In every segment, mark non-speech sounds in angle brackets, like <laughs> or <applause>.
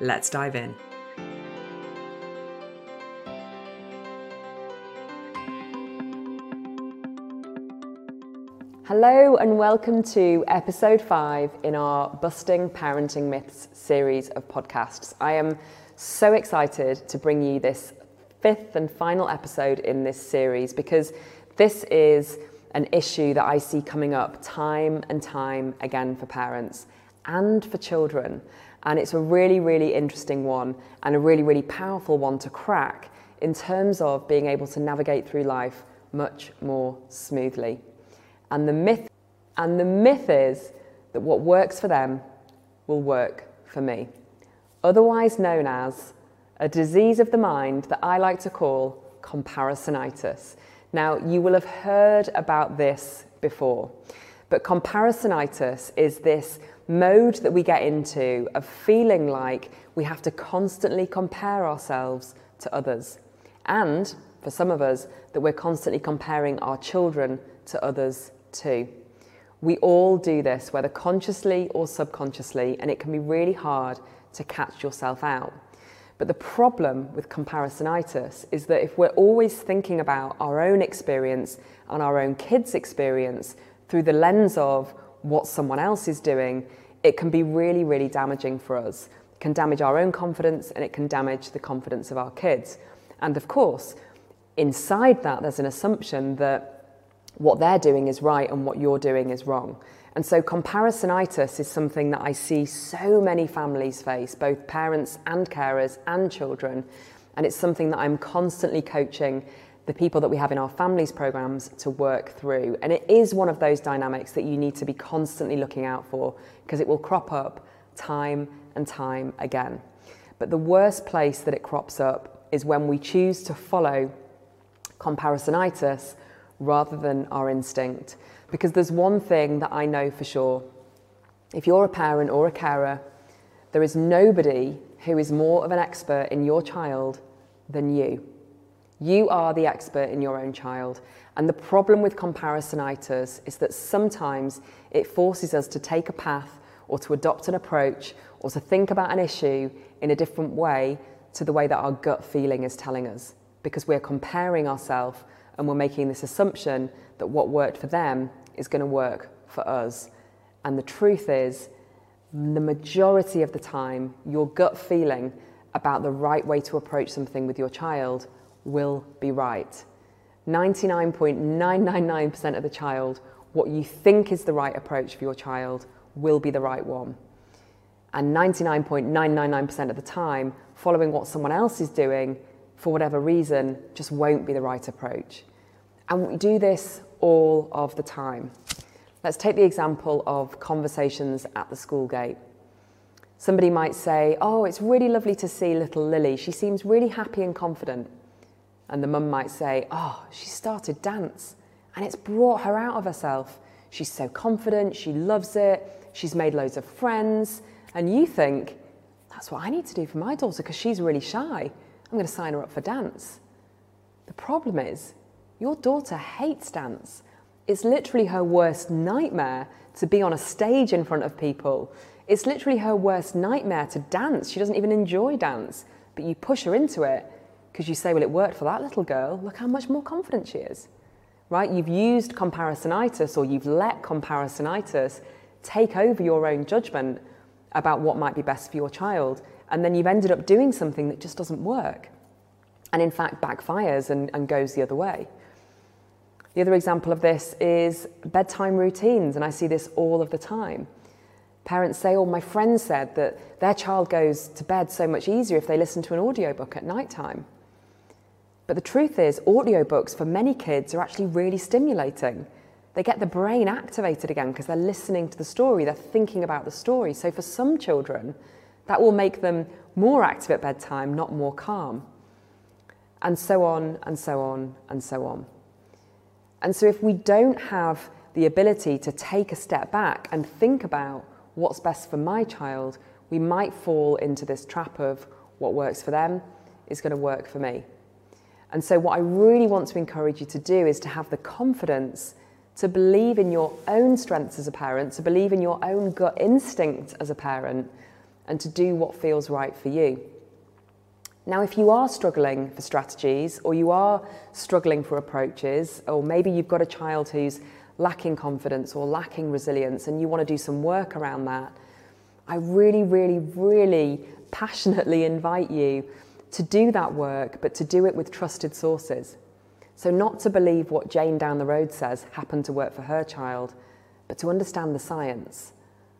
Let's dive in. Hello, and welcome to episode five in our Busting Parenting Myths series of podcasts. I am so excited to bring you this fifth and final episode in this series because this is an issue that I see coming up time and time again for parents and for children. And it's a really, really interesting one and a really, really powerful one to crack in terms of being able to navigate through life much more smoothly. And the myth, and the myth is that what works for them will work for me. Otherwise known as a disease of the mind that I like to call comparisonitis. Now, you will have heard about this before, but comparisonitis is this mode that we get into of feeling like we have to constantly compare ourselves to others. And for some of us, that we're constantly comparing our children to others too. We all do this, whether consciously or subconsciously, and it can be really hard to catch yourself out. But the problem with comparisonitis is that if we're always thinking about our own experience and our own kids' experience through the lens of what someone else is doing, it can be really, really damaging for us. It can damage our own confidence and it can damage the confidence of our kids. And of course, inside that, there's an assumption that what they're doing is right and what you're doing is wrong. And so comparisonitis is something that I see so many families face, both parents and carers and children. And it's something that I'm constantly coaching the people that we have in our families programs to work through. And it is one of those dynamics that you need to be constantly looking out for because it will crop up time and time again. But the worst place that it crops up is when we choose to follow comparisonitis rather than our instinct. Because there's one thing that I know for sure. If you're a parent or a carer, there is nobody who is more of an expert in your child than you. You are the expert in your own child. And the problem with comparisonitis is that sometimes it forces us to take a path or to adopt an approach or to think about an issue in a different way to the way that our gut feeling is telling us because we're comparing ourselves and we're making this assumption that what worked for them is going to work for us. And the truth is, the majority of the time, your gut feeling about the right way to approach something with your child will be right. 99.999% of the child, what you think is the right approach for your child will be the right one. And 99.999% of the time, following what someone else is doing for whatever reason just won't be the right approach. And we do this all of the time. Let's take the example of conversations at the school gate. Somebody might say, Oh, it's really lovely to see little Lily. She seems really happy and confident. And the mum might say, Oh, she started dance and it's brought her out of herself. She's so confident, she loves it, she's made loads of friends. And you think, That's what I need to do for my daughter because she's really shy. I'm going to sign her up for dance. The problem is, your daughter hates dance. It's literally her worst nightmare to be on a stage in front of people. It's literally her worst nightmare to dance. She doesn't even enjoy dance, but you push her into it because you say, well, it worked for that little girl. Look how much more confident she is. Right? You've used comparisonitis or you've let comparisonitis take over your own judgment about what might be best for your child. And then you've ended up doing something that just doesn't work. And in fact, backfires and, and goes the other way. The other example of this is bedtime routines, and I see this all of the time. Parents say, oh, my friend said that their child goes to bed so much easier if they listen to an audiobook at night time. But the truth is, audiobooks for many kids are actually really stimulating. They get the brain activated again because they're listening to the story, they're thinking about the story. So for some children, That will make them more active at bedtime, not more calm. And so on, and so on, and so on. And so, if we don't have the ability to take a step back and think about what's best for my child, we might fall into this trap of what works for them is going to work for me. And so, what I really want to encourage you to do is to have the confidence to believe in your own strengths as a parent, to believe in your own gut instinct as a parent, and to do what feels right for you. Now, if you are struggling for strategies, or you are struggling for approaches, or maybe you've got a child who's lacking confidence or lacking resilience, and you want to do some work around that, I really, really, really passionately <laughs> invite you to do that work, but to do it with trusted sources. So, not to believe what Jane down the road says happened to work for her child, but to understand the science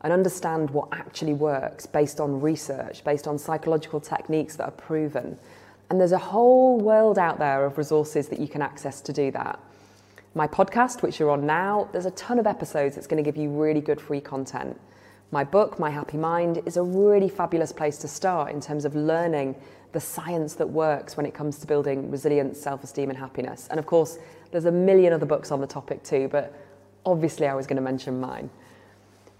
and understand what actually works based on research, based on psychological techniques that are proven. And there's a whole world out there of resources that you can access to do that. My podcast, which you're on now, there's a ton of episodes that's going to give you really good free content. My book, My Happy Mind, is a really fabulous place to start in terms of learning the science that works when it comes to building resilience, self esteem, and happiness. And of course, there's a million other books on the topic too, but obviously I was going to mention mine.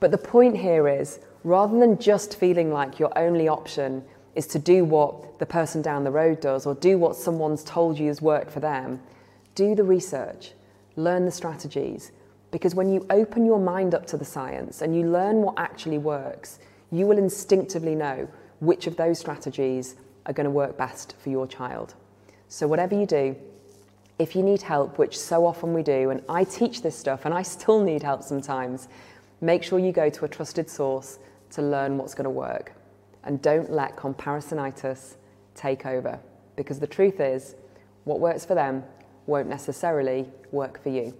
But the point here is rather than just feeling like your only option is to do what the person down the road does or do what someone's told you has worked for them, do the research, learn the strategies. Because when you open your mind up to the science and you learn what actually works, you will instinctively know which of those strategies are going to work best for your child. So, whatever you do, if you need help, which so often we do, and I teach this stuff and I still need help sometimes, make sure you go to a trusted source to learn what's going to work. And don't let comparisonitis take over because the truth is, what works for them won't necessarily work for you.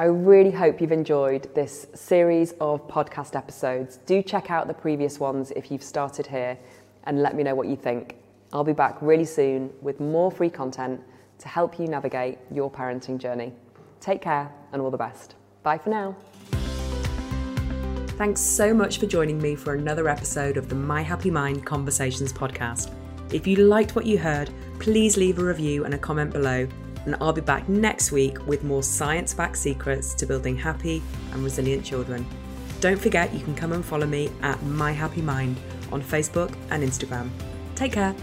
I really hope you've enjoyed this series of podcast episodes. Do check out the previous ones if you've started here and let me know what you think. I'll be back really soon with more free content to help you navigate your parenting journey. Take care and all the best. Bye for now. Thanks so much for joining me for another episode of the My Happy Mind Conversations podcast. If you liked what you heard, please leave a review and a comment below, and I'll be back next week with more science backed secrets to building happy and resilient children. Don't forget you can come and follow me at My Happy Mind on Facebook and Instagram. Take care.